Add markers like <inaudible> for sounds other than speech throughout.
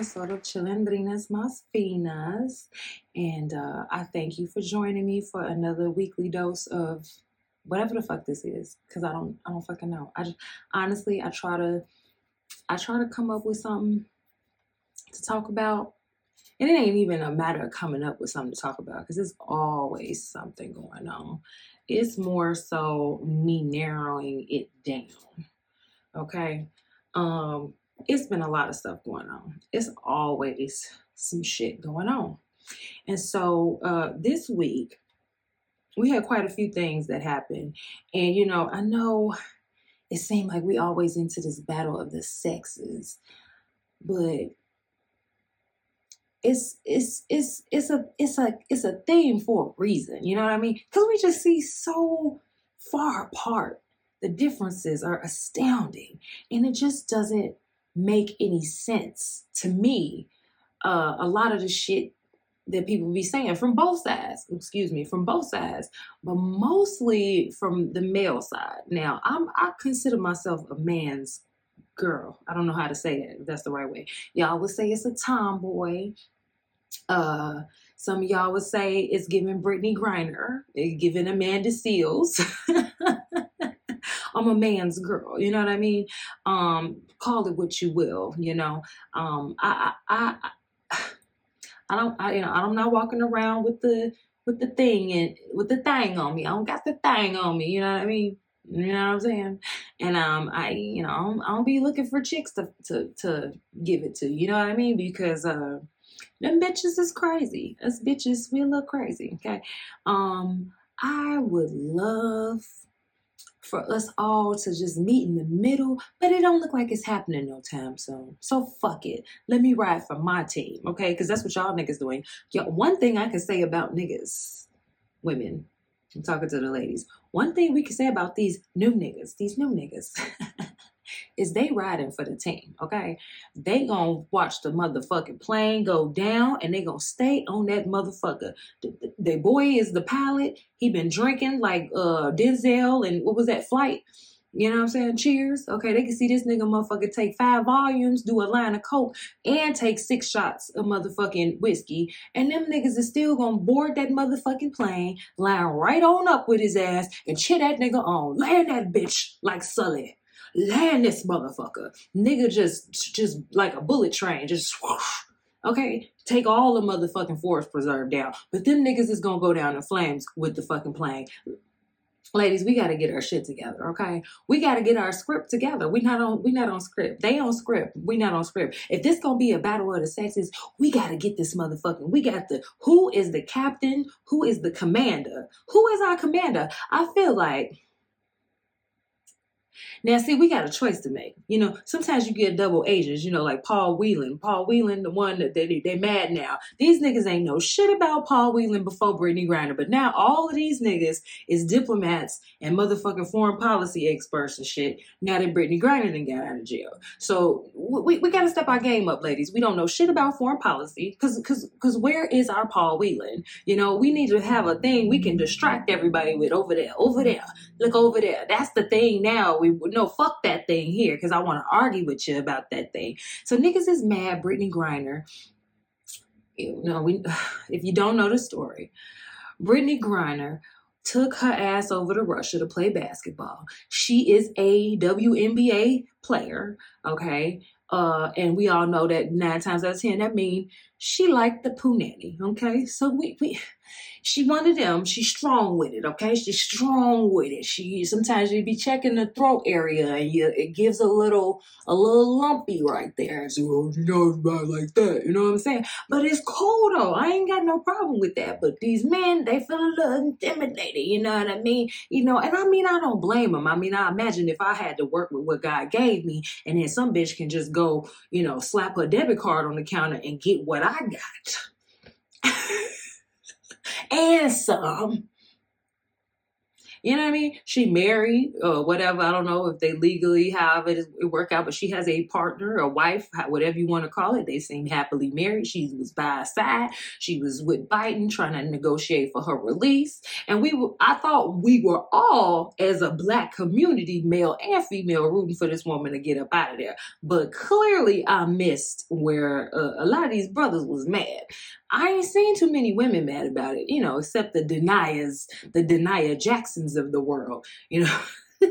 episode of Chilindrinas Mas Finas. And uh, I thank you for joining me for another weekly dose of whatever the fuck this is. Cause I don't I don't fucking know. I just honestly I try to I try to come up with something to talk about. And it ain't even a matter of coming up with something to talk about because there's always something going on. It's more so me narrowing it down. Okay. Um, it's been a lot of stuff going on. It's always some shit going on. And so uh, this week, we had quite a few things that happened. And, you know, I know it seemed like we always into this battle of the sexes, but it's it's it's it's a it's a it's a theme for a reason. You know what I mean? Because we just see so far apart. The differences are astounding, and it just doesn't make any sense to me. Uh, a lot of the shit that people be saying from both sides, excuse me, from both sides, but mostly from the male side. Now, I'm I consider myself a man's girl. I don't know how to say that, if that's the right way. Y'all would say it's a tomboy. Uh some of y'all would say it's giving Brittney Griner, it's giving Amanda Seales. <laughs> I'm a man's girl, you know what I mean? Um, call it what you will, you know. Um, I, I, I, I don't, I, you know, I'm not walking around with the with the thing and with the thing on me. I don't got the thing on me, you know what I mean? You know what I'm saying? And um, I, you know, I don't, be looking for chicks to, to to give it to. You know what I mean? Because uh, them bitches is crazy. Us bitches, we look crazy. Okay. Um, I would love for us all to just meet in the middle, but it don't look like it's happening no time soon. So fuck it. Let me ride for my team, okay? Because that's what y'all niggas doing. Yo, one thing I can say about niggas, women, I'm talking to the ladies. One thing we can say about these new niggas, these new niggas, <laughs> is they riding for the team, okay? They gonna watch the motherfucking plane go down and they gonna stay on that motherfucker. The, the, the boy is the pilot. He been drinking like uh Denzel and what was that flight? You know what I'm saying? Cheers. Okay, they can see this nigga motherfucker take five Valiums, do a line of coke, and take six shots of motherfucking whiskey. And them niggas is still gonna board that motherfucking plane, line right on up with his ass, and cheer that nigga on. Land that bitch like Sully. Land this motherfucker. Nigga just just like a bullet train, just swoosh. Okay, take all the motherfucking forest preserve down. But them niggas is gonna go down in flames with the fucking plane. Ladies we got to get our shit together okay? We got to get our script together. We not on we not on script. They on script. We not on script. If this gonna be a battle of the sexes we got to get this motherfucking we got the who is the captain? Who is the commander? Who is our commander? I feel like now, see, we got a choice to make. You know, sometimes you get double agents, you know, like Paul Whelan. Paul Whelan, the one that they, they mad now. These niggas ain't know shit about Paul Whelan before Brittney Griner. But now all of these niggas is diplomats and motherfucking foreign policy experts and shit. Now that Brittney Griner done got out of jail. So we, we got to step our game up, ladies. We don't know shit about foreign policy because cause, cause where is our Paul Whelan? You know, we need to have a thing we can distract everybody with over there, over there, look over there. That's the thing now. We no, fuck that thing here because I want to argue with you about that thing. So niggas is mad. Brittney Griner. You know, we <sighs> if you don't know the story, Brittney Griner took her ass over to Russia to play basketball. She is a WNBA player, okay? Uh, and we all know that nine times out of ten that means she liked the poo nanny, okay? So we, we she one of them. She's strong with it, okay? She's strong with it. She sometimes you be checking the throat area and you, it gives a little a little lumpy right there. So you know about like that, you know what I'm saying? But it's cool though. I ain't got no problem with that. But these men, they feel a little intimidated, you know what I mean? You know, and I mean I don't blame them. I mean I imagine if I had to work with what God gave me, and then some bitch can just go, you know, slap her debit card on the counter and get what I got. <laughs> and some. You know what I mean? She married or whatever. I don't know if they legally have it, it work out, but she has a partner, a wife, whatever you want to call it. They seem happily married. She was by side. She was with Biden trying to negotiate for her release. And we were, I thought we were all, as a black community, male and female, rooting for this woman to get up out of there. But clearly I missed where uh, a lot of these brothers was mad. I ain't seen too many women mad about it, you know, except the Da'Naias, the Da'Naia Jacksons of the world, you know. <laughs>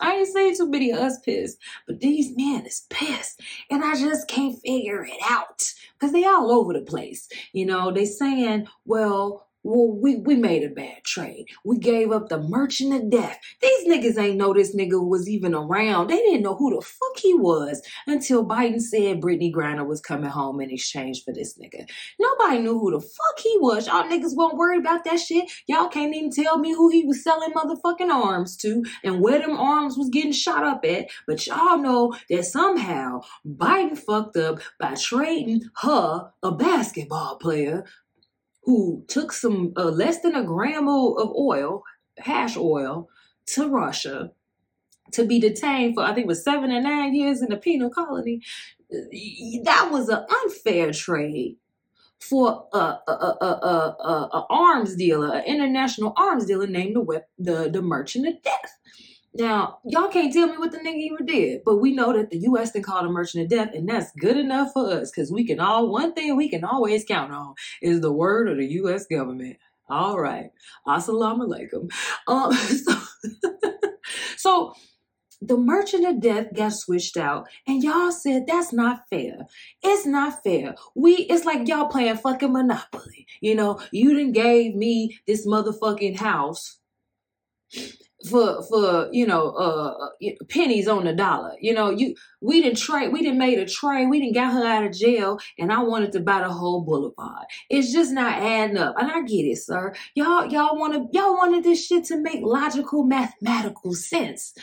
I ain't seen too many of us pissed, but these men is pissed. And I just can't figure it out. Because they all over the place. You know, they saying, well, well, we, we made a bad trade. We gave up the merchant of death. These niggas ain't know this nigga was even around. They didn't know who the fuck he was until Biden said Brittney Griner was coming home in exchange for this nigga. Nobody knew who the fuck he was. Y'all niggas won't worry about that shit. Y'all can't even tell me who he was selling motherfucking arms to and where them arms was getting shot up at. But y'all know that somehow Biden fucked up by trading her, a basketball player, who took some uh, less than a gram of oil, hash oil, to Russia to be detained for I think it was seven and nine years in a penal colony. That was an unfair trade for a, a, a, a arms dealer, an international arms dealer named the, the the Merchant of Death. Now, y'all can't tell me what the nigga even did, but we know that the U.S. then called a merchant of death, and that's good enough for us because we can all, one thing we can always count on is the word of the U.S. government. All right. Assalamu alaikum. Um, <laughs> so, so the merchant of death got switched out and y'all said that's not fair it's not fair we it's like y'all playing fucking monopoly you know you didn't gave me this motherfucking house for for you know uh, uh pennies on the dollar you know you we didn't trade we didn't made a trade we didn't got her out of jail and i wanted to buy the whole boulevard it's just not adding up and i get it sir y'all y'all wanted y'all wanted this shit to make logical mathematical sense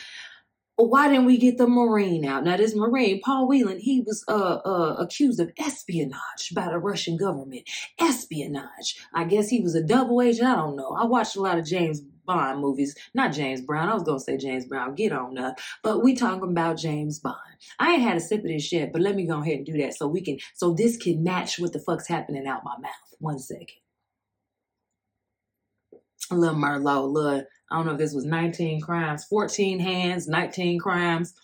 why didn't we get the Marine out? Now, this Marine, Paul Whelan, he was uh, uh, accused of espionage by the Russian government. Espionage. I guess he was a double agent. I don't know. I watched a lot of James Bond movies. Not James Brown. I was gonna say James Brown. Get on up. But we talking about James Bond. I ain't had a sip of this shit, but let me go ahead and do that so we can so this can match what the fuck's happening out my mouth. One second. A little Merlot, little, I don't know if this was 19 crimes, 14 hands, 19 crimes.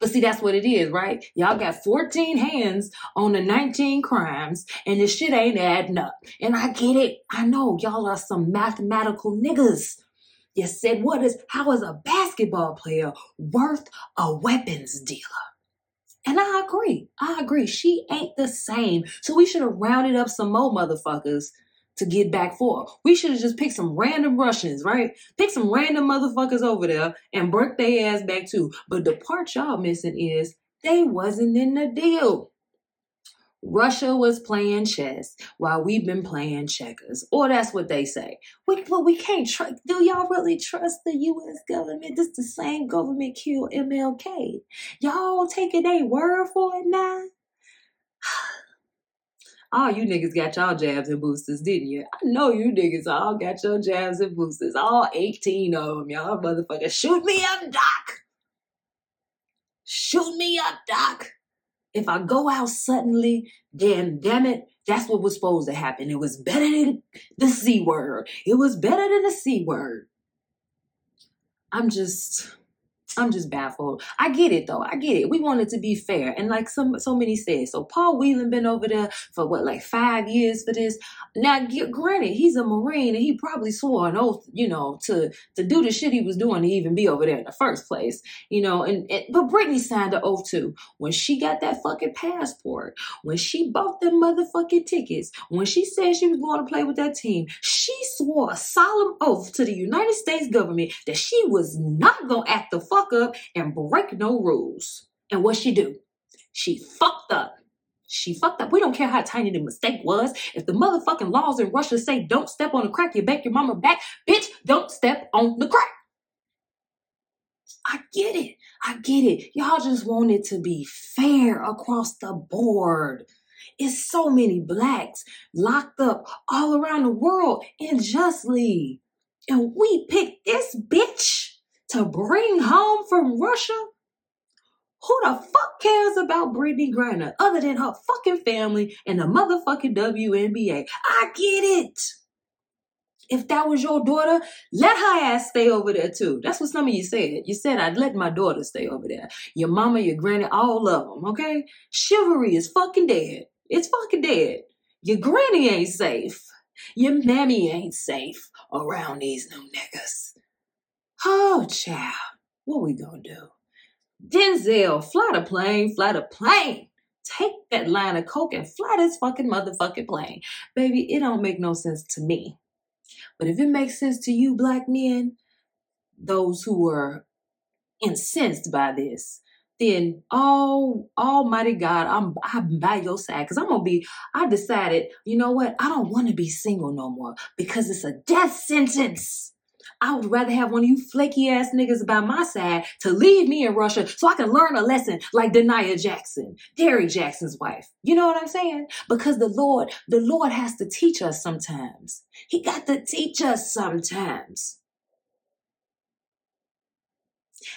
But see, that's what it is, right? Y'all got 14 hands on the 19 crimes, and this shit ain't adding up. And I get it. I know y'all are some mathematical niggas. You said, what is, how is a basketball player worth a weapons dealer? And I agree. I agree. She ain't the same. So we should have rounded up some more motherfuckers to get back for. We should have just picked some random Russians, right? Pick some random motherfuckers over there and break their ass back too. But the part y'all missing is they wasn't in the deal. Russia was playing chess while we've been playing checkers. Or that's what they say. We, well, we can't trust. Do y'all really trust the U.S. government? This the same government killed MLK. Y'all taking a word for it now? All you niggas got y'all jabs and boosters, didn't you? I know you niggas all got your jabs and boosters, all 18 of them, y'all motherfuckers. Shoot me up, Doc. Shoot me up, Doc. If I go out suddenly, then damn it, that's what was supposed to happen. It was better than the C word. It was better than the C word. I'm just I'm just baffled. I get it though. I get it. We want it to be fair. And like some so many said, so Paul Whelan been over there for what, like five years for this. Now granted, he's a Marine and he probably swore an oath, you know, to to do the shit he was doing to even be over there in the first place. You know, and, and but Brittney signed an oath too. When she got that fucking passport, when she bought them motherfucking tickets, when she said she was going to play with that team, she swore a solemn oath to the United States government that she was not gonna act the fuck fuck up and break no rules. And what she do? She fucked up. She fucked up. We don't care how tiny the mistake was. If the motherfucking laws in Russia say don't step on the crack, you back your mama back, bitch, don't step on the crack. I get it. I get it. Y'all just want it to be fair across the board. It's so many blacks locked up all around the world unjustly. And we picked this bitch to bring home from Russia? Who the fuck cares about Brittney Griner other than her fucking family and the motherfucking WNBA? I get it. If that was your daughter, let her ass stay over there too. That's what some of you said. You said I'd let my daughter stay over there. Your mama, your granny, all of them, okay? Chivalry is fucking dead. It's fucking dead. Your granny ain't safe. Your mammy ain't safe around these new niggas. Oh, child. What we gonna do? Denzel, fly the plane, fly the plane. Take that line of coke and fly this fucking motherfucking plane. Baby, it don't make no sense to me. But if it makes sense to you, black men, those who are incensed by this, then oh almighty god i'm i'm by your side because i'm gonna be i decided you know what i don't want to be single no more because it's a death sentence I would rather have one of you flaky ass niggas by my side to leave me in Russia so I can learn a lesson like Da'Naia Jackson, Derrick Jaxn's wife. You know what I'm saying? Because the Lord, the Lord has to teach us sometimes. He got to teach us sometimes.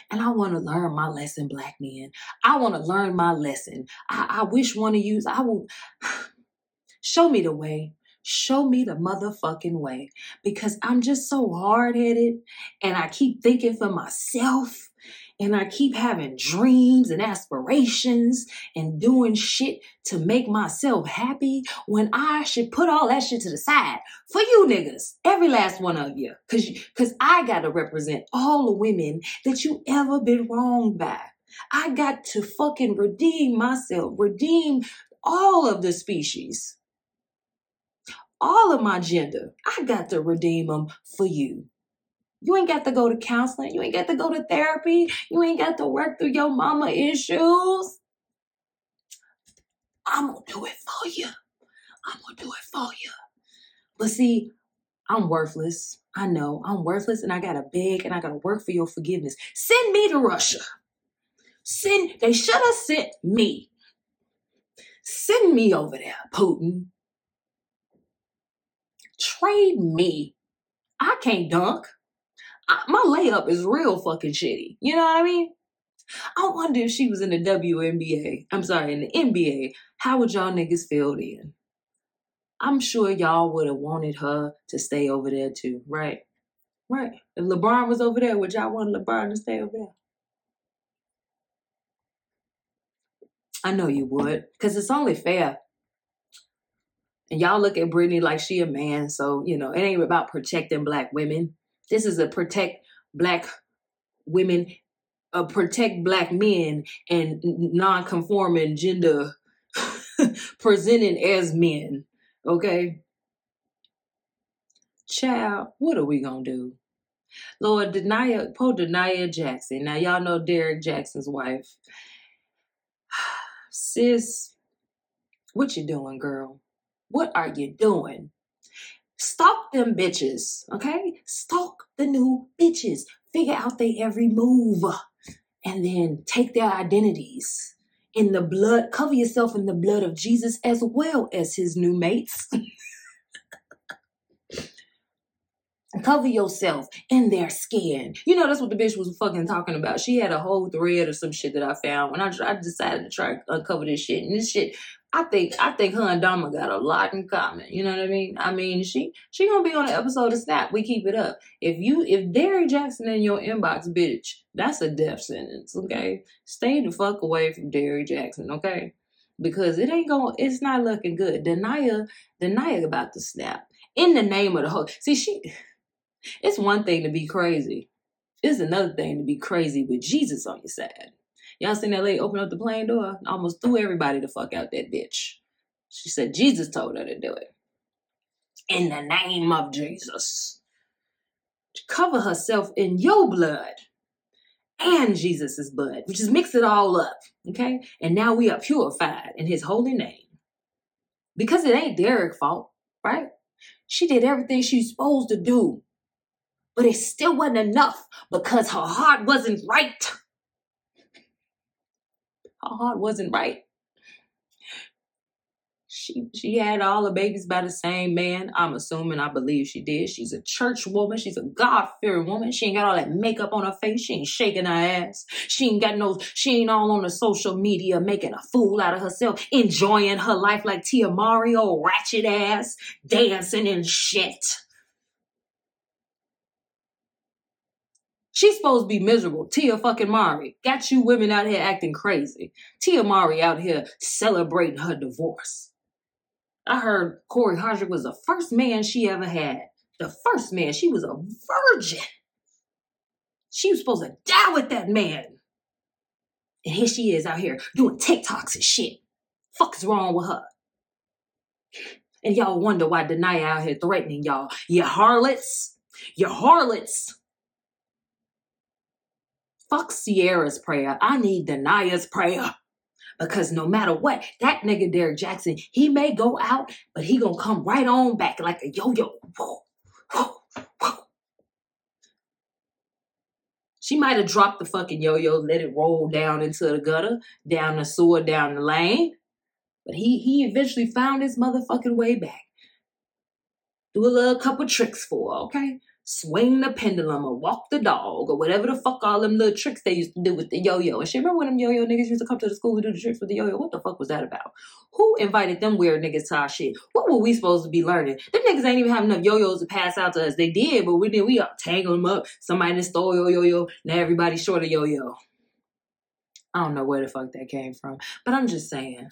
And I want to learn my lesson, black men. I want to learn my lesson. I, I wish one of you, I will <sighs> show me the way. Show me the motherfucking way because I'm just so hard headed and I keep thinking for myself and I keep having dreams and aspirations and doing shit to make myself happy when I should put all that shit to the side for you niggas, every last one of you. Cause, cause I gotta represent all the women that you ever been wronged by. I got to fucking redeem myself, redeem all of the species all of my gender. I got to redeem them for you. You ain't got to go to counseling. You ain't got to go to therapy. You ain't got to work through your mama issues. I'm going to do it for you. I'm going to do it for you. But see, I'm worthless. I know I'm worthless and I got to beg and I got to work for your forgiveness. Send me to Russia. Send, they should have sent me. Send me over there, Putin. Trade me. I can't dunk. I, my layup is real fucking shitty. You know what I mean? I wonder if she was in the WNBA. I'm sorry, in the NBA. How would y'all niggas feel then? I'm sure y'all would have wanted her to stay over there too, right? Right. If LeBron was over there, would y'all want LeBron to stay over there? I know you would, because it's only fair and y'all look at Brittney like she a man. So, you know, it ain't about protecting black women. This is a protect black women, a protect black men and non-conforming gender <laughs> presenting as men. Okay. Child, what are we gonna do? Lord, Da'Naia, poor Da'Naia Jackson. Now y'all know Derrick Jaxn's wife. <sighs> Sis, what you doing, girl? What are you doing? Stalk them bitches, okay? Stalk the new bitches. Figure out their every move and then take their identities in the blood, cover yourself in the blood of Jesus as well as his new mates. <laughs> cover yourself in their skin. You know, that's what the bitch was fucking talking about. She had a whole thread or some shit that I found when I, I decided to try to uncover this shit. And this shit I think I think her and Dama got a lot in common. You know what I mean? I mean, she she gonna be on an episode of Snap. We keep it up. If you if Derrick Jaxn in your inbox, bitch, that's a death sentence. Okay, stay the fuck away from Derrick Jaxn. Okay, because it ain't going. It's not looking good. Da'Naia Da'Naia about to snap in the name of the whole. See, she. It's one thing to be crazy. It's another thing to be crazy with Jesus on your side. Y'all seen that lady open up the plane door? Almost threw everybody the fuck out that bitch. She said Jesus told her to do it. In the name of Jesus. Cover herself in your blood and Jesus' blood, which is mix it all up. Okay? And now we are purified in his holy name. Because it ain't Derrick's fault, right? She did everything she's supposed to do. But it still wasn't enough because her heart wasn't right. Her heart wasn't right. She she had all the babies by the same man. I'm assuming, I believe she did. She's a church woman. She's a God fearing woman. She ain't got all that makeup on her face. She ain't shaking her ass. She ain't got no. She ain't all on the social media making a fool out of herself, enjoying her life like Tia Mowry, ratchet ass, dancing and shit. She's supposed to be miserable. Tia fucking Mowry. Got you women out here acting crazy. Tia Mowry out here celebrating her divorce. I heard Corey Hardrict was the first man she ever had. The first man. She was a virgin. She was supposed to die with that man. And here she is out here doing TikToks and shit. Fuck is wrong with her? And y'all wonder why Da'Naia out here threatening y'all. You harlots. You harlots. Fuck Ciara's prayer. I need Da'Naia's prayer. Because no matter what, that nigga Derrick Jaxn, he may go out, but he gonna come right on back like a yo-yo. Whoa, whoa, whoa. She might have dropped the fucking yo-yo, let it roll down into the gutter, down the sewer, down the lane. But he he eventually found his motherfucking way back. Do a little couple tricks for her, okay? Swing the pendulum or walk the dog or whatever the fuck all them little tricks they used to do with the yo-yo. And shit, remember when them yo-yo niggas used to come to the school to do the tricks with the yo-yo? What the fuck was that about? Who invited them weird niggas to our shit? What were we supposed to be learning? Them niggas ain't even have enough yo-yos to pass out to us. They did, but we did we tangle them up. Somebody stole your yo-yo. Yo, now everybody's short of yo-yo. I don't know where the fuck that came from. But I'm just saying.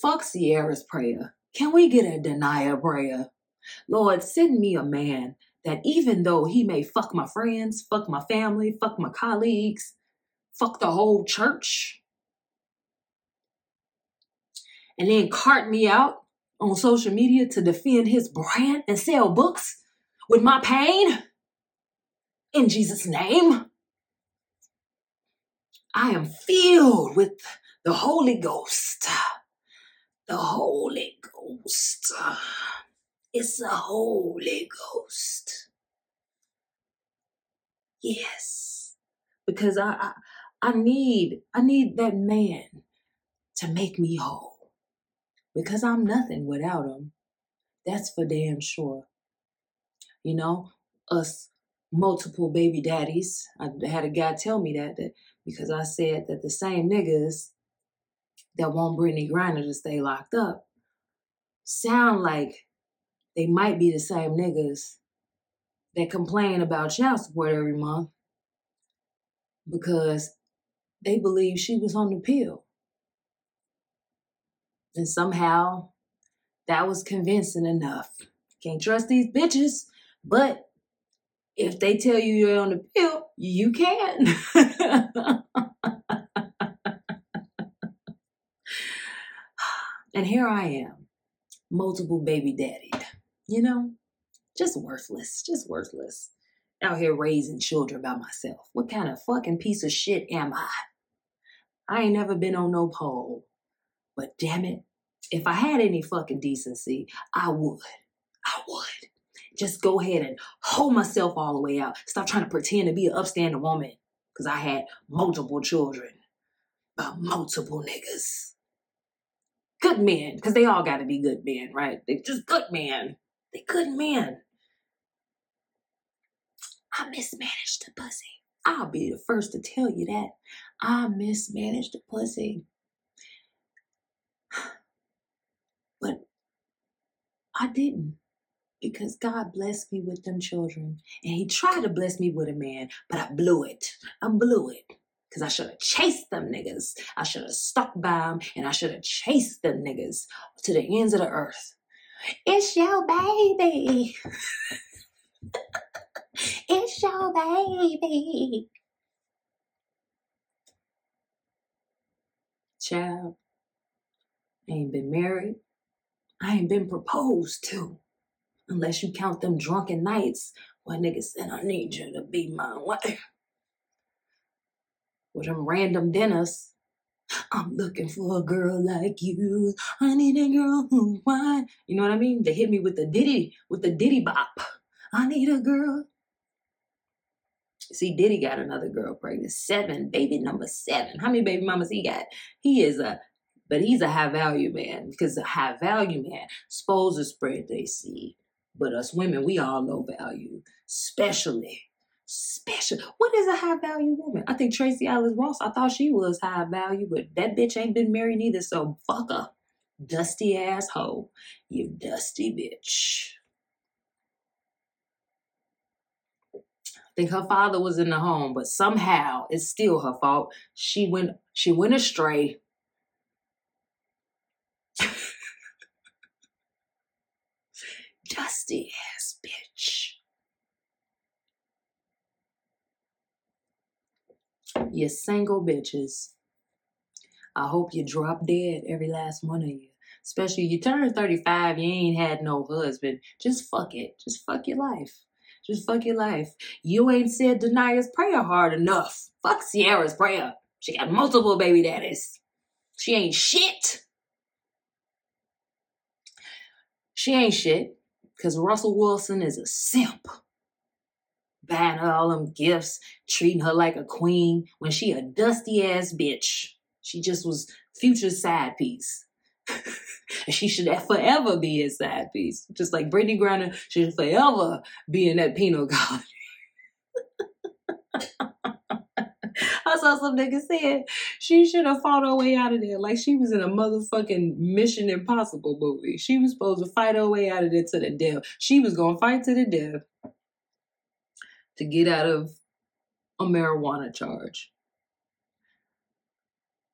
Fuck Ciara's prayer. Can we get a Da'Naia prayer? Lord, send me a man that even though he may fuck my friends, fuck my family, fuck my colleagues, fuck the whole church, and then cart me out on social media to defend his brand and sell books with my pain, in Jesus' name, I am filled with the Holy Ghost. The Holy Ghost. It's the Holy Ghost. Yes. Because I, I I need I need that man to make me whole. Because I'm nothing without him. That's for damn sure. You know, us multiple baby daddies. I had a guy tell me that, that because I said that the same niggas that want Brittney Griner to stay locked up sound like they might be the same niggas that complain about child support every month because they believe she was on the pill. And somehow that was convincing enough. Can't trust these bitches, but if they tell you you're on the pill, you can. <laughs> and here I am, multiple baby daddy. You know, just worthless, just worthless. Out here raising children by myself. What kind of fucking piece of shit am I? I ain't never been on no pole. But damn it, if I had any fucking decency, I would. I would. Just go ahead and hold myself all the way out. Stop trying to pretend to be an upstanding woman. Because I had multiple children by multiple niggas. Good men, because they all got to be good men, right? They just good men. They good man. I mismanaged the pussy. I'll be the first to tell you that. I mismanaged the pussy. <sighs> But I didn't because God blessed me with them children. And He tried to bless me with a man, but I blew it. I blew it. Because I should have chased them niggas. I should have stuck by them and I should have chased them niggas to the ends of the earth. It's your baby. it's your baby. Child, I ain't been married. I ain't been proposed to. Unless you count them drunken nights when niggas said, I need you to be my wife. With them random dinners I'm looking for a girl like you. I need a girl who whine. You know what I mean? They hit me with the Diddy, with the Diddy bop. I need a girl. See, Diddy got another girl pregnant. Seven, baby number seven. How many baby mamas he got? He is a But he's a high value man because a high value man supposed to spread they seed. But us women, we all low value, especially. Special. What is a high value woman? I think Tracee Ellis Ross. I thought she was high value, but that bitch ain't been married either. So fuck her, dusty asshole. You dusty bitch. I think her father was in the home, but somehow it's still her fault. She went she went astray. <laughs> Dusty ass bitch. You single bitches. I hope you drop dead, every last one of you. Especially you turn 35, you ain't had no husband. Just fuck it. Just fuck your life. Just fuck your life. You ain't said Da'Naia's prayer hard enough. Fuck Ciara's prayer. She got multiple baby daddies. She ain't shit. She ain't shit because Russell Wilson is a simp. Buying her all them gifts, treating her like a queen when she a dusty ass bitch. She just was Future's side piece. <laughs> and she should forever be his side piece. Just like Brittney Griner should forever be in that penal colony. <laughs> I saw some nigga saying she should have fought her way out of there like she was in a motherfucking Mission Impossible movie. She was supposed to fight her way out of there to the death. She was gonna fight to the death to get out of a marijuana charge.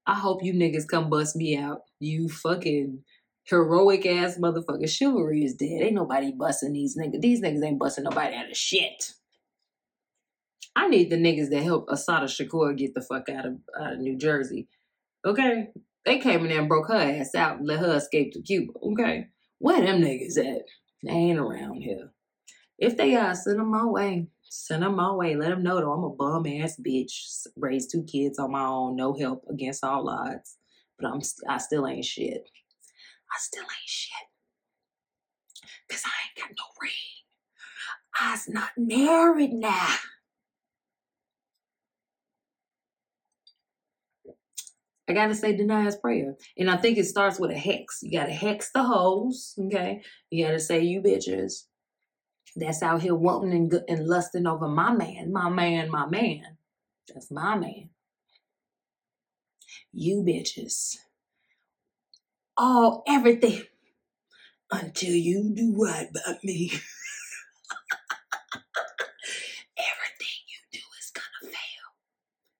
I hope you niggas come bust me out. You fucking heroic ass motherfucker. Chivalry is dead. Ain't nobody busting these niggas. These niggas ain't busting nobody out of shit. I need the niggas that helped Assata Shakur get the fuck out of, out of New Jersey. Okay? They came in there and broke her ass out and let her escape to Cuba. Okay? Where them niggas at? They ain't around here. If they are, send them my way. Send them my way. Let them know though I'm a bum ass bitch. Raised two kids on my own, no help against all odds. But I'm I still ain't shit. I still ain't shit. Cause I ain't got no ring. I's not married now. I gotta say Da'Naia's prayer. And I think it starts with a hex. You gotta hex the hoes, okay? You gotta say you bitches that's out here wanting and, and lusting over my man, my man, my man. That's my man. You bitches. All, everything. Until you do right by me. <laughs> everything you do is gonna fail.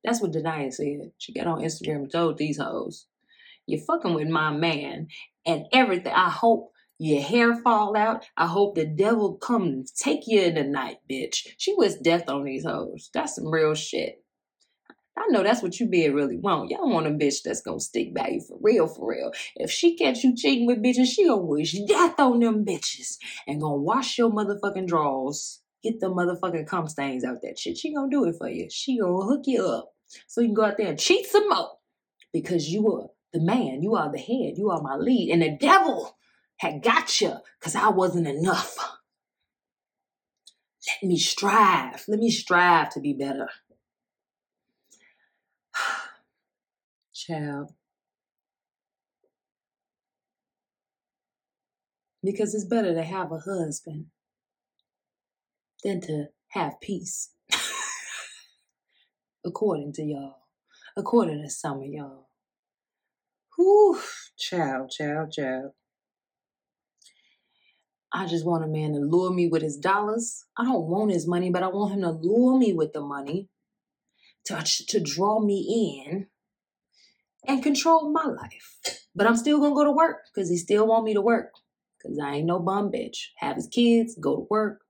That's what Da'Naia said. She got on Instagram and told these hoes, You're fucking with my man, and everything. I hope your hair fall out. I hope the devil come take you in the night, bitch. She was death on these hoes. That's some real shit. I know that's what you being really want. Y'all want a bitch that's gonna stick by you for real, for real. If she catch you cheating with bitches, she gonna wish death on them bitches and gonna wash your motherfucking drawers. Get the motherfucking cum stains out that shit. She gonna do it for you. She gonna hook you up so you can go out there and cheat some more because you are the man. You are the head. You are my lead. And the devil had gotcha because I wasn't enough. Let me strive. Let me strive to be better. <sighs> Child. Because it's better to have a husband than to have peace. <laughs> according to y'all. According to some of y'all. Whew, child, child, child. I just want a man to lure me with his dollars. I don't want his money, but I want him to lure me with the money to, to draw me in and control my life. But I'm still gonna go to work because he still want me to work. Cause I ain't no bum bitch. Have his kids, go to work.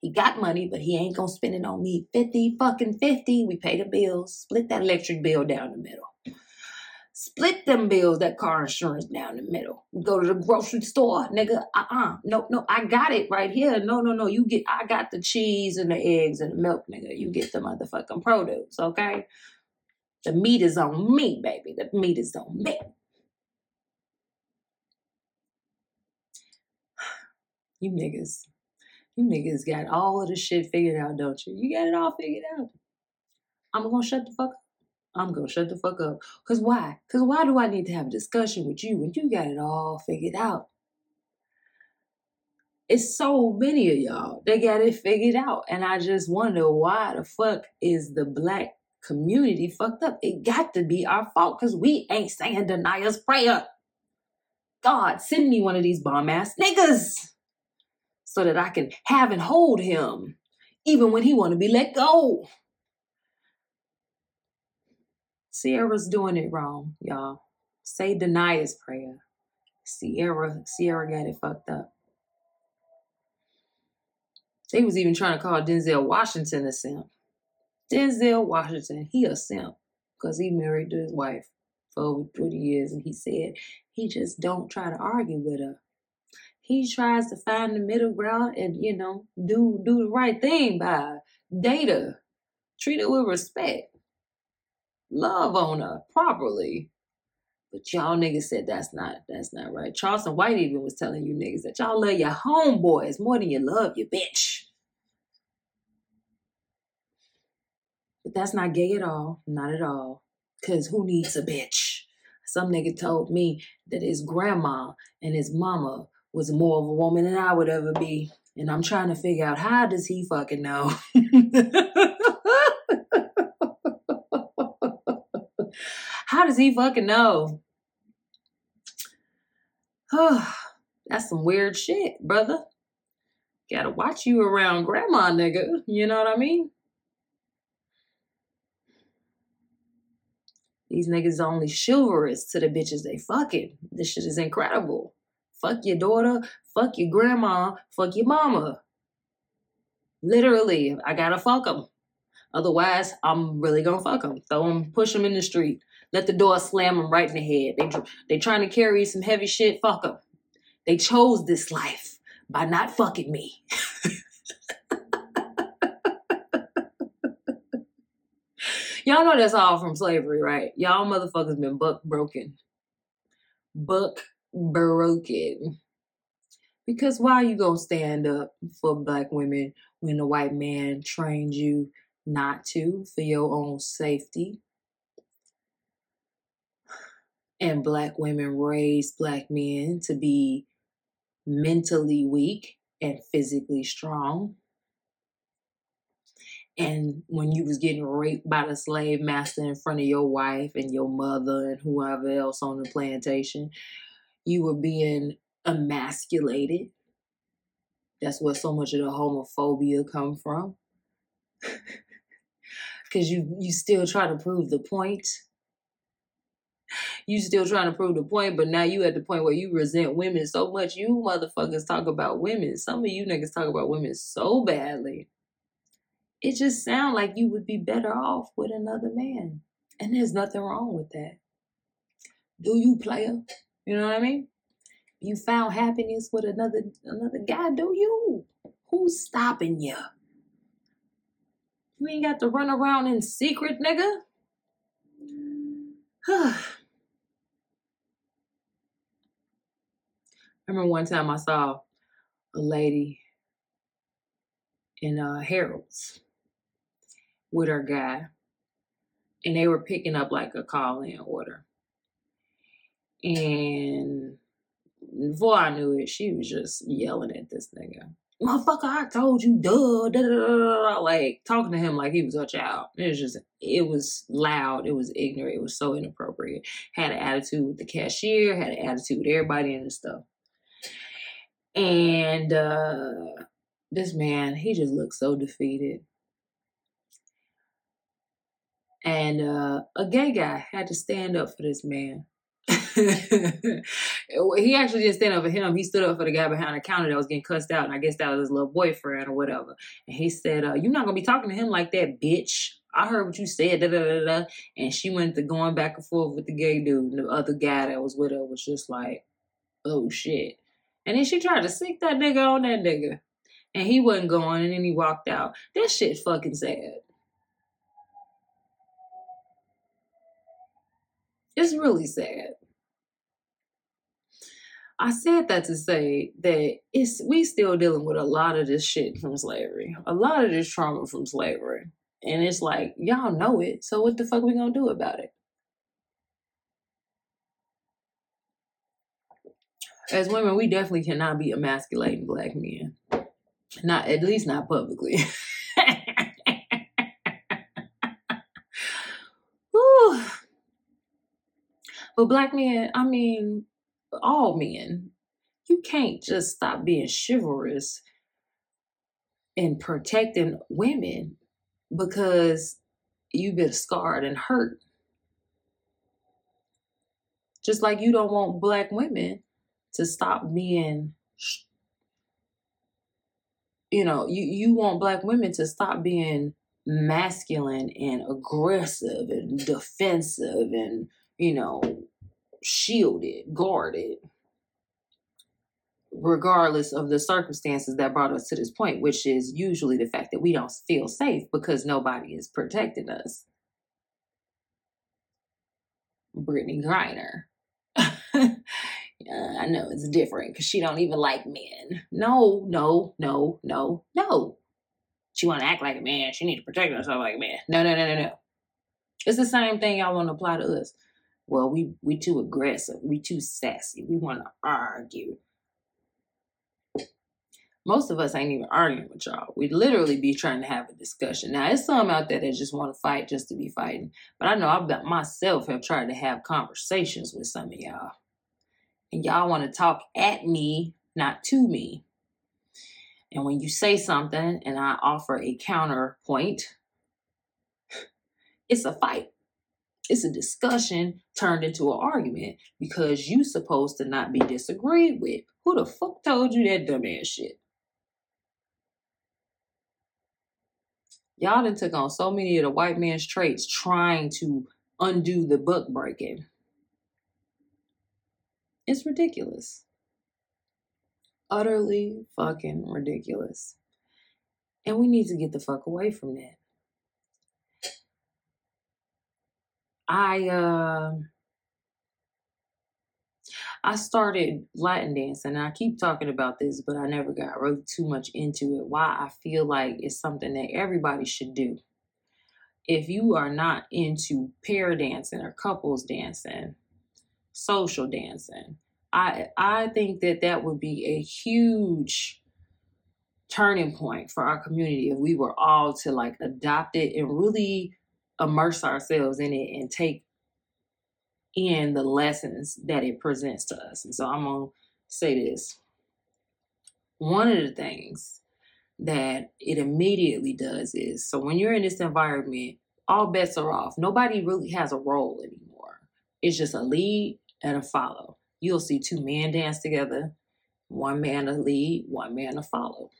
He got money, but he ain't gonna spend it on me. 50 fucking 50. We pay the bills. Split that electric bill down the middle. Split them bills, that car insurance down the middle. Go to the grocery store, nigga. Uh-uh. No, no, I got it right here. No, no, no. You get I got the cheese and the eggs and the milk, nigga. You get the motherfucking produce, okay? The meat is on me, baby. The meat is on me. <sighs> You niggas, you niggas got all of the shit figured out, don't you? You got it all figured out. I'm gonna shut the fuck up. I'm gonna shut the fuck up. Cause why? Cause why do I need to have a discussion with you when you got it all figured out? It's so many of y'all that got it figured out. And I just wonder why the fuck is the black community fucked up? It got to be our fault because we ain't saying Da'Naia's prayer. God, send me one of these bomb ass niggas so that I can have and hold him even when he want to be let go. Ciara's doing it wrong, y'all. Say Da'Naia's prayer. Ciara, Ciara got it fucked up. They was even trying to call Denzel Washington a simp. Denzel Washington, he a simp because he married to his wife for over 20 years and he said he just don't try to argue with her. He tries to find the middle ground and, you know, do do the right thing by data. Treat her with respect. Love on her properly. But y'all niggas said that's not that's not right. Charleston White even was telling you niggas that y'all love your homeboys more than you love your bitch. But that's not gay at all. Not at all. Cause who needs a bitch? Some nigga told me that his grandma and his mama was more of a woman than I would ever be. And I'm trying to figure out how does he fucking know? <laughs> How does he fucking know? <sighs> That's some weird shit, brother. Gotta watch you around grandma, nigga. You know what I mean? These niggas only chivalrous to the bitches they fucking. This shit is incredible. Fuck your daughter, fuck your grandma, fuck your mama. Literally, I gotta fuck them. Otherwise, I'm really gonna fuck them. Throw them, push them in the street. Let the door slam them right in the head. They they trying to carry some heavy shit. Fuck them. They chose this life by not fucking me. <laughs> Y'all know that's all from slavery, right? Y'all motherfuckers been buck broken. Buck broken. Because why you gonna stand up for black women when the white man trained you not to for your own safety? And black women raised black men to be mentally weak and physically strong. And when you was getting raped by the slave master in front of your wife and your mother and whoever else on the plantation, you were being emasculated. That's where so much of the homophobia come from. <laughs> Cause you you still try to prove the point you still trying to prove the point, but now you at the point where you resent women so much. You motherfuckers talk about women. Some of you niggas talk about women so badly. It just sounds like you would be better off with another man. And there's nothing wrong with that. Do you, player? You know what I mean? You found happiness with another another guy, do you? Who's stopping you? You ain't got to run around in secret, nigga. <sighs> I remember one time I saw a lady in uh, Harold's with her guy, and they were picking up like a call in order. And before I knew it, she was just yelling at this nigga. Motherfucker, I told you, duh, da, da, da, like talking to him like he was a child. It was just, it was loud, it was ignorant, it was so inappropriate. Had an attitude with the cashier, had an attitude with everybody in the stuff. And uh, this man, he just looked so defeated. And uh, a gay guy had to stand up for this man. <laughs> he actually didn't stand up for him. He stood up for the guy behind the counter that was getting cussed out, and I guess that was his little boyfriend or whatever. And he said, uh, "You're not gonna be talking to him like that, bitch." I heard what you said, da, da, da, da. and she went to going back and forth with the gay dude. And the other guy that was with her was just like, "Oh shit." And then she tried to sick that nigga on that nigga. And he wasn't going, and then he walked out. That shit fucking sad. It's really sad. I said that to say that it's we still dealing with a lot of this shit from slavery, a lot of this trauma from slavery, And it's like, y'all know it. So what the fuck we gonna do about it? As women, we definitely cannot be emasculating black men. Not at least not publicly. <laughs> But black men, I mean, all men, you can't just stop being chivalrous and protecting women because you've been scarred and hurt. Just like you don't want black women to stop being you know, you, you want black women to stop being masculine and aggressive and defensive and, you know, shielded, guarded, regardless of the circumstances that brought us to this point, which is usually the fact that we don't feel safe because nobody is protecting us. Brittney Griner. <laughs> Uh, I know it's different because she don't even like men. No, no, no, no, no. She want to act like a man. She need to protect herself like a man. No, no, no, no, no. It's the same thing y'all want to apply to us. Well, we we too aggressive. We too sassy. We want to argue. Most of us ain't even arguing with y'all. We'd literally be trying to have a discussion. Now, it's some out there that just want to fight just to be fighting. But I know I've myself have tried to have conversations with some of y'all and y'all want to talk at me, not to me. And when you say something and I offer a counterpoint, it's a fight. It's a discussion turned into an argument because you supposed to not be disagreed with. Who the fuck told you that dumbass shit? Y'all done took on so many of the white man's traits trying to undo the book breaking. It's ridiculous. Utterly fucking ridiculous. And we need to get the fuck away from that. I uh I started Latin dancing. And I keep talking about this, but I never got really too much into it. Why I feel like it's something that everybody should do. If you are not into pair dancing or couples dancing, social dancing. I I think that that would be a huge turning point for our community if we were all to like adopt it and really immerse ourselves in it and take in the lessons that it presents to us. And so I'm going to say this. One of the things that it immediately does is so when you're in this environment, all bets are off. Nobody really has a role anymore. It's just a lead and a follow. You'll see two men dance together, one man to lead, one man to follow.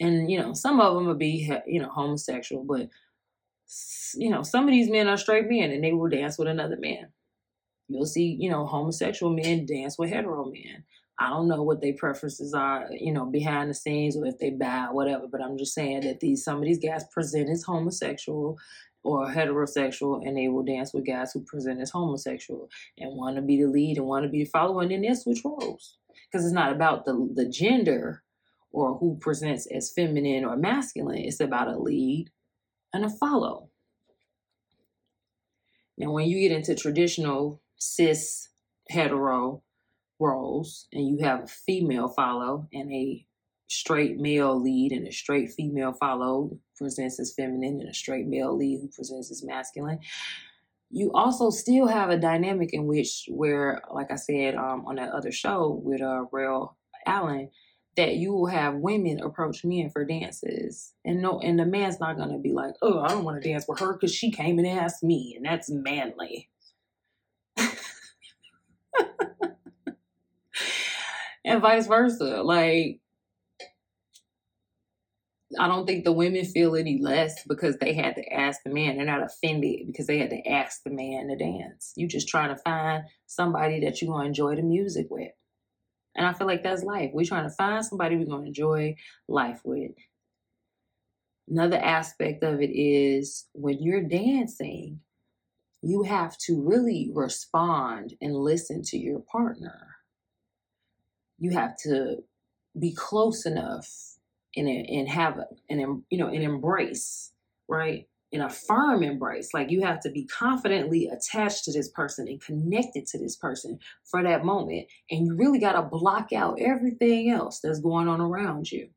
And you know, some of them will be you know homosexual, but you know, some of these men are straight men and they will dance with another man. You'll see, you know, homosexual men dance with hetero men. I don't know what their preferences are, you know, behind the scenes or if they buy whatever, but I'm just saying that these some of these guys present as homosexual or heterosexual and they will dance with guys who present as homosexual and want to be the lead and want to be the follower and then they switch roles. Because it's not about the the gender or who presents as feminine or masculine. It's about a lead and a follow. Now when you get into traditional cis hetero roles and you have a female follow and a straight male lead and a straight female follow presents as feminine and a straight male lead who presents as masculine. You also still have a dynamic in which where like i said um, on that other show with uh real allen that you will have women approach men for dances. And no and the man's not gonna be like oh i don't want to dance with her because she came and asked me and that's manly. <laughs> And vice versa. Like I don't think the women feel any less because they had to ask the man. They're not offended because they had to ask the man to dance. You just trying to find somebody that you're gonna enjoy the music with. And I feel like that's life. We're trying to find somebody we're gonna enjoy life with. Another aspect of it is when you're dancing, you have to really respond and listen to your partner. You have to be close enough and and have an you know an embrace right? In a firm embrace. Like you have to be confidently attached to this person and connected to this person for that moment. And you really got to block out everything else that's going on around you.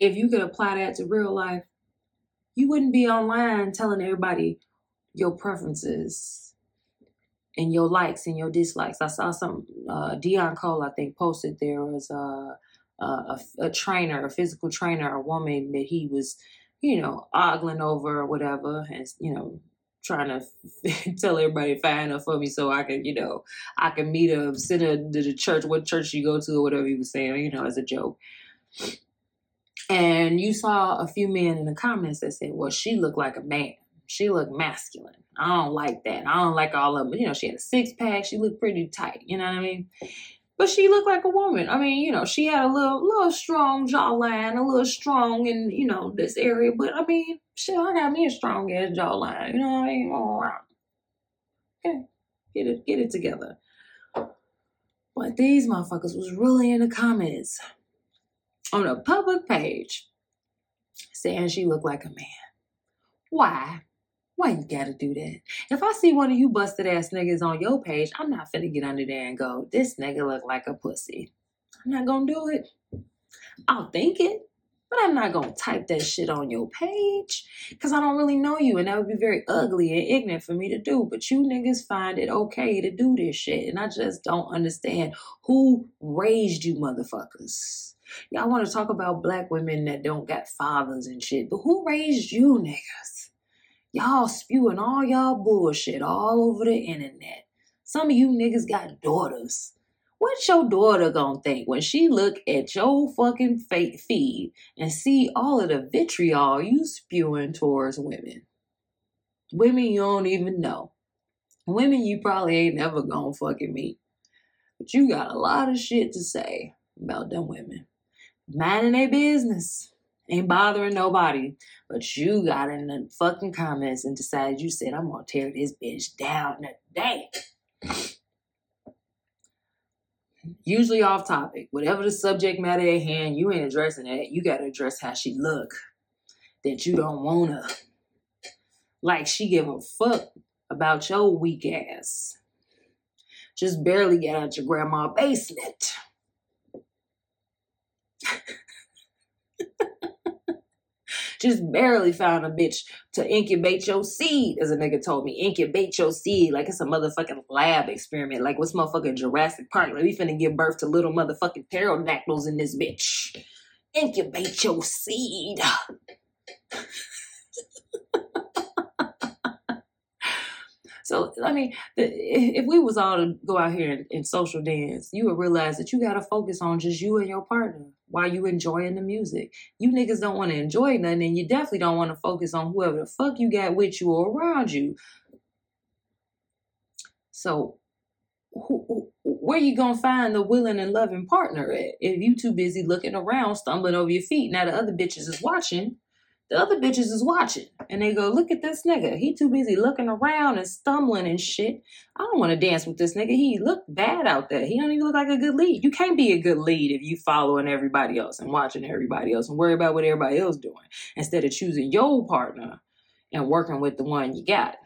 If you could apply that to real life, you wouldn't be online telling everybody your preferences and your likes and your dislikes. I saw some uh, Deon Cole, I think, posted there was a, a, a trainer, a physical trainer, a woman that he was, you know, ogling over or whatever, and you know, trying to <laughs> tell everybody find her for me so I can, you know, I can meet her, send her to the church, what church you go to, or whatever he was saying, you know, as a joke. And you saw a few men in the comments that said, well, she looked like a man. She looked masculine. I don't like that. I don't like all of them. You know, she had a six pack. She looked pretty tight. You know what I mean? But she looked like a woman. I mean, you know, she had a little, little strong jawline, a little strong in, you know, this area. But I mean, shit, I got me a strong ass jawline. You know what I mean? All. Okay, get it, get it together. But these motherfuckers was really in the comments on a public page saying she looked like a man. Why? Why you gotta do that? If I see one of you busted ass niggas on your page, I'm not finna get under there and go, this nigga look like a pussy. I'm not gonna do it. I'll think it, but I'm not gonna type that shit on your page because I don't really know you and that would be very ugly and ignorant for me to do. But you niggas find it okay to do this shit, and I just don't understand who raised you motherfuckers. Y'all want to talk about black women that don't got fathers and shit, but who raised you niggas? Y'all spewing all y'all bullshit all over the internet. Some of you niggas got daughters. What's your daughter gonna think when she look at your fucking fake feed and see all of the vitriol you spewing towards women? Women you don't even know. Women you probably ain't never gonna fucking meet. But you got a lot of shit to say about them women minding their business, ain't bothering nobody. But you got in the fucking comments and decided you said, I'm gonna tear this bitch down today. Usually off topic. Whatever the subject matter at hand, you ain't addressing that. You gotta address how she look. That you don't wanna. Like she give a fuck about your weak ass. Just barely get out your grandma basement. <laughs> Just barely found a bitch to incubate your seed, as a nigga told me. Incubate your seed like it's a motherfucking lab experiment. Like what's motherfucking Jurassic Park? Like we finna give birth to little motherfucking pterodactyls in this bitch. Incubate your seed. <laughs> So I mean, if we was all to go out here and, social dance, you would realize that you got to focus on just you and your partner while you enjoying the music. You niggas don't want to enjoy nothing, and you definitely don't want to focus on whoever the fuck you got with you or around you. So, where you gonna find the willing and loving partner at if you too busy looking around, stumbling over your feet? Now the other bitches is watching the other bitches is watching and they go, look at this nigga. He too busy looking around and stumbling and shit. I don't want to dance with this nigga. He look bad out there. He don't even look like a good lead. You can't be a good lead if you following everybody else and watching everybody else and worry about what everybody else doing instead of choosing your partner and working with the one you got.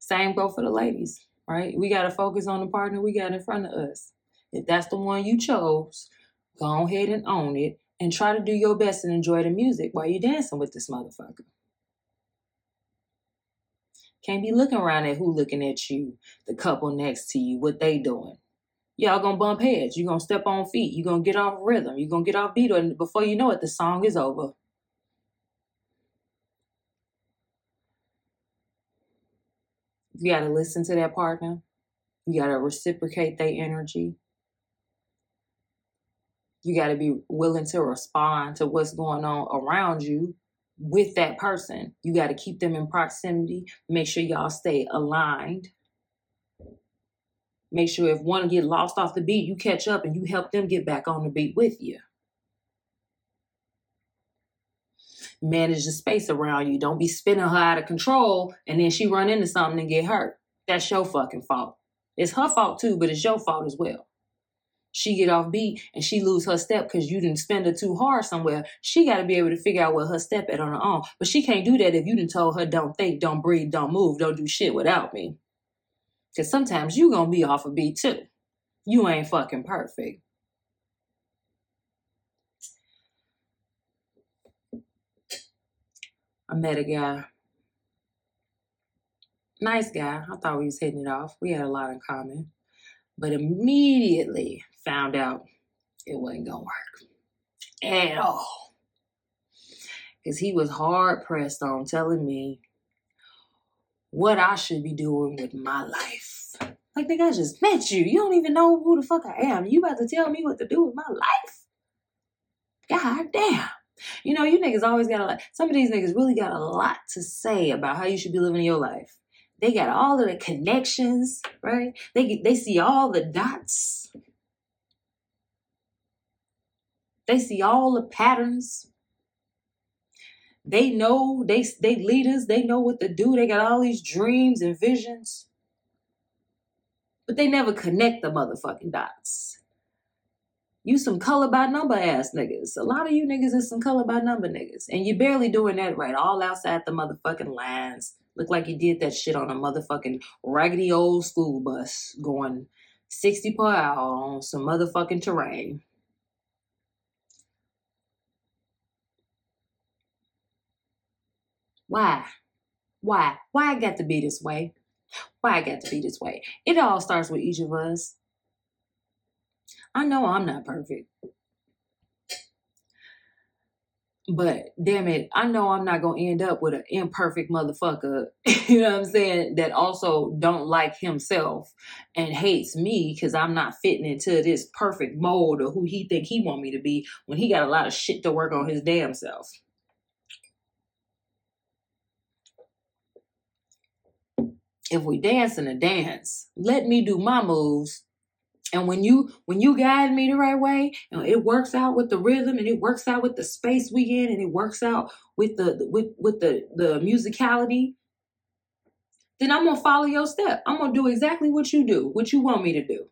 Same go for the ladies, right? We got to focus on the partner we got in front of us. If that's the one you chose, go ahead and own it and try to do your best and enjoy the music while you're dancing with this motherfucker. Can't be looking around at who looking at you, the couple next to you, what they doing. Y'all gonna bump heads. You gonna step on feet. You gonna get off rhythm. You gonna get off beat, and before you know it, the song is over. You gotta listen to that partner. You gotta reciprocate their energy. You got to be willing to respond to what's going on around you with that person. You got to keep them in proximity. Make sure y'all stay aligned. Make sure if one get lost off the beat, you catch up and you help them get back on the beat with you. Manage the space around you. Don't be spinning her out of control and then she run into something and get hurt. That's your fucking fault. It's her fault too, but it's your fault as well. She get off beat and she lose her step because you didn't spend her too hard somewhere, she got to be able to figure out where her step at on her own. But she can't do that if you didn't told her don't think, don't breathe, don't move, don't do shit without me. Because sometimes you to be off a beat too. You ain't fucking perfect. I met a guy. Nice guy. I thought we was hitting it off. We had a lot in common. But immediately found out it wasn't to work at all. Because he was hard pressed on telling me what I should be doing with my life. Like, nigga, I just met you. You don't even know who the fuck I am. You about to tell me what to do with my life? God damn. You know, you niggas always got a lot. Some of these niggas really got a lot to say about how you should be living your life. They got all of the connections, right? They they see all the dots. They see all the patterns. They know they they leaders. They know what to do. They got all these dreams and visions, but they never connect the motherfucking dots. You some color by number ass niggas. A lot of you niggas is some color by number niggas. And you barely doing that right. All outside the motherfucking lines. Look like you did that shit on a motherfucking raggedy old school bus going 60 per hour on some motherfucking terrain. Why? Why? Why I got to be this way? Why I got to be this way? It all starts with each of us. I know I'm not perfect. But damn it, I know I'm not gonna end up with an imperfect motherfucker, <laughs> you know what I'm saying, that also don't like himself and hates me because I'm not fitting into this perfect mold of who he think he want me to be when he got a lot of shit to work on his damn self. If we dance in a dance, let me do my moves and when you when you guide me the right way, and it works out with the rhythm, and it works out with the space we in, and it works out with the with with the the musicality, then I'm gonna follow your step. I'm gonna do exactly what you do, what you want me to do.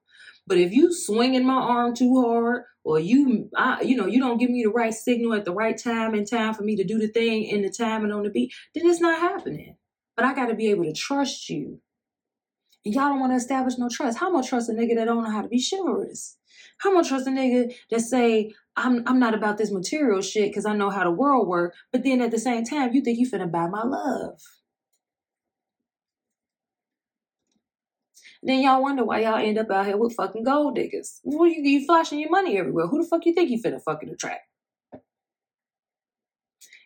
But if you swinging my arm too hard, or you, I, you know, you don't give me the right signal at the right time and time for me to do the thing in the time and on the beat, then it's not happening. But I got to be able to trust you and y'all don't want to establish no trust. How much trust a nigga that don't know how to be chivalrous? How much trust a nigga that say, I'm I'm not about this material shit because I know how the world work, but then at the same time you think you finna buy my love. Then y'all wonder why y'all end up out here with fucking gold diggers. Well, you, you flashing your money everywhere. Who the fuck you think you finna fucking attract?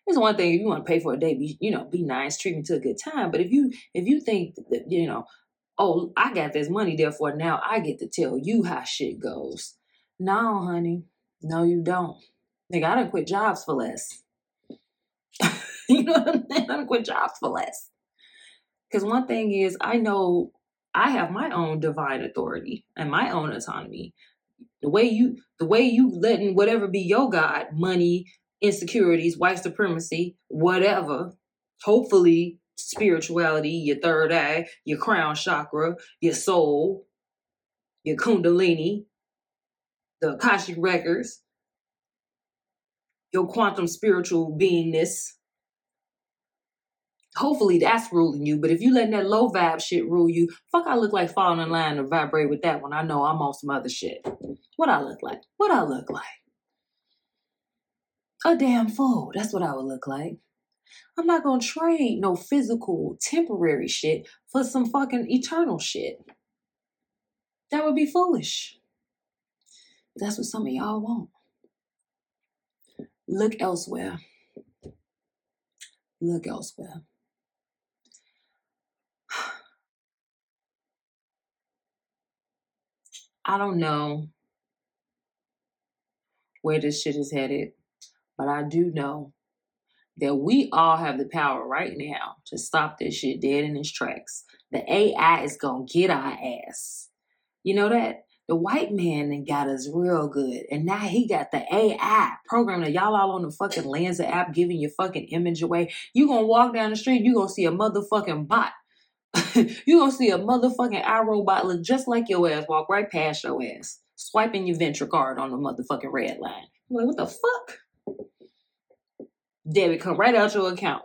It's one thing if you want to pay for a day, be you know, be nice, treat me to a good time. But if you if you think that you know oh, I got this money, therefore now I get to tell you how shit goes. No, honey. No, you don't. Nigga, I done quit jobs for less. <laughs> you know what I'm saying? I done quit jobs for less. Because one thing is, I know I have my own divine authority and my own autonomy. The way you, the way you letting whatever be your God, money, insecurities, white supremacy, whatever, hopefully spirituality, your third eye, your crown chakra, your soul, your kundalini, the Akashic records, your quantum spiritual beingness. Hopefully that's ruling you, but if you letting that low vibe shit rule you, fuck I look like falling in line to vibrate with that one. I know I'm on some other shit. What I look like? What I look like? A damn fool. That's what I would look like. I'm not gonna trade no physical, temporary shit for some fucking eternal shit. That would be foolish. That's what some of y'all want. Look elsewhere. Look elsewhere. <sighs> I don't know where this shit is headed, but I do know that we all have the power right now to stop this shit dead in its tracks. The AI is gonna get our ass. You know that? The white man got us real good. And now he got the AI program that y'all all on the fucking Lensa app giving your fucking image away. You gonna walk down the street, you gonna see a motherfucking bot. <laughs> you gonna see a motherfucking iRobot look just like your ass walk right past your ass swiping your Ventra card on the motherfucking red line. I'm like, what the fuck? Debit come right out your account.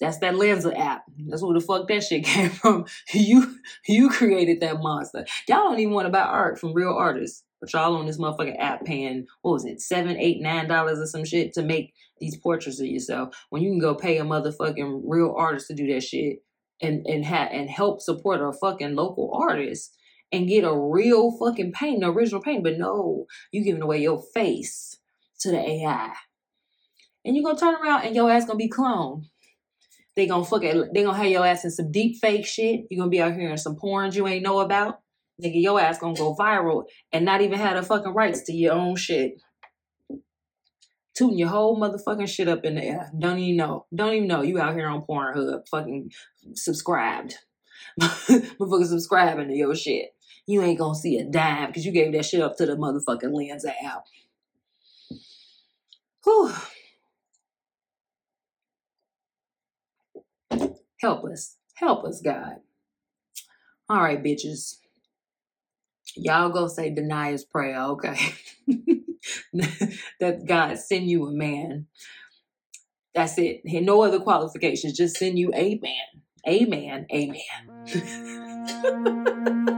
That's that Lensa app. That's where the fuck that shit <laughs> came from. You you created that monster. Y'all don't even want to buy art from real artists. But y'all on this motherfucking app paying, what was it, seven, eight, nine dollars or some shit to make these portraits of yourself when you can go pay a motherfucking real artist to do that shit and and ha- and help support a fucking local artist and get a real fucking paint, an original paint. But no, you giving away your face to the AI. And you're gonna turn around and your ass gonna be cloned. They gonna fuck it, they gonna have your ass in some deep fake shit. you gonna be out here in some porn you ain't know about. Nigga, your ass gonna go viral and not even have the fucking rights to your own shit. Tooting your whole motherfucking shit up in the air. Don't even know. Don't even know. You out here on Pornhub fucking subscribed. <laughs> motherfucking subscribing to your shit. You ain't gonna see a dime because you gave that shit up to the motherfucking Lensa app. Whew. Help us. Help us, God. All right, bitches. Y'all go say Da'Naia's prayer, okay? <laughs> that God send you a man. That's it. No other qualifications. Just send you a man. Amen. Amen. <laughs>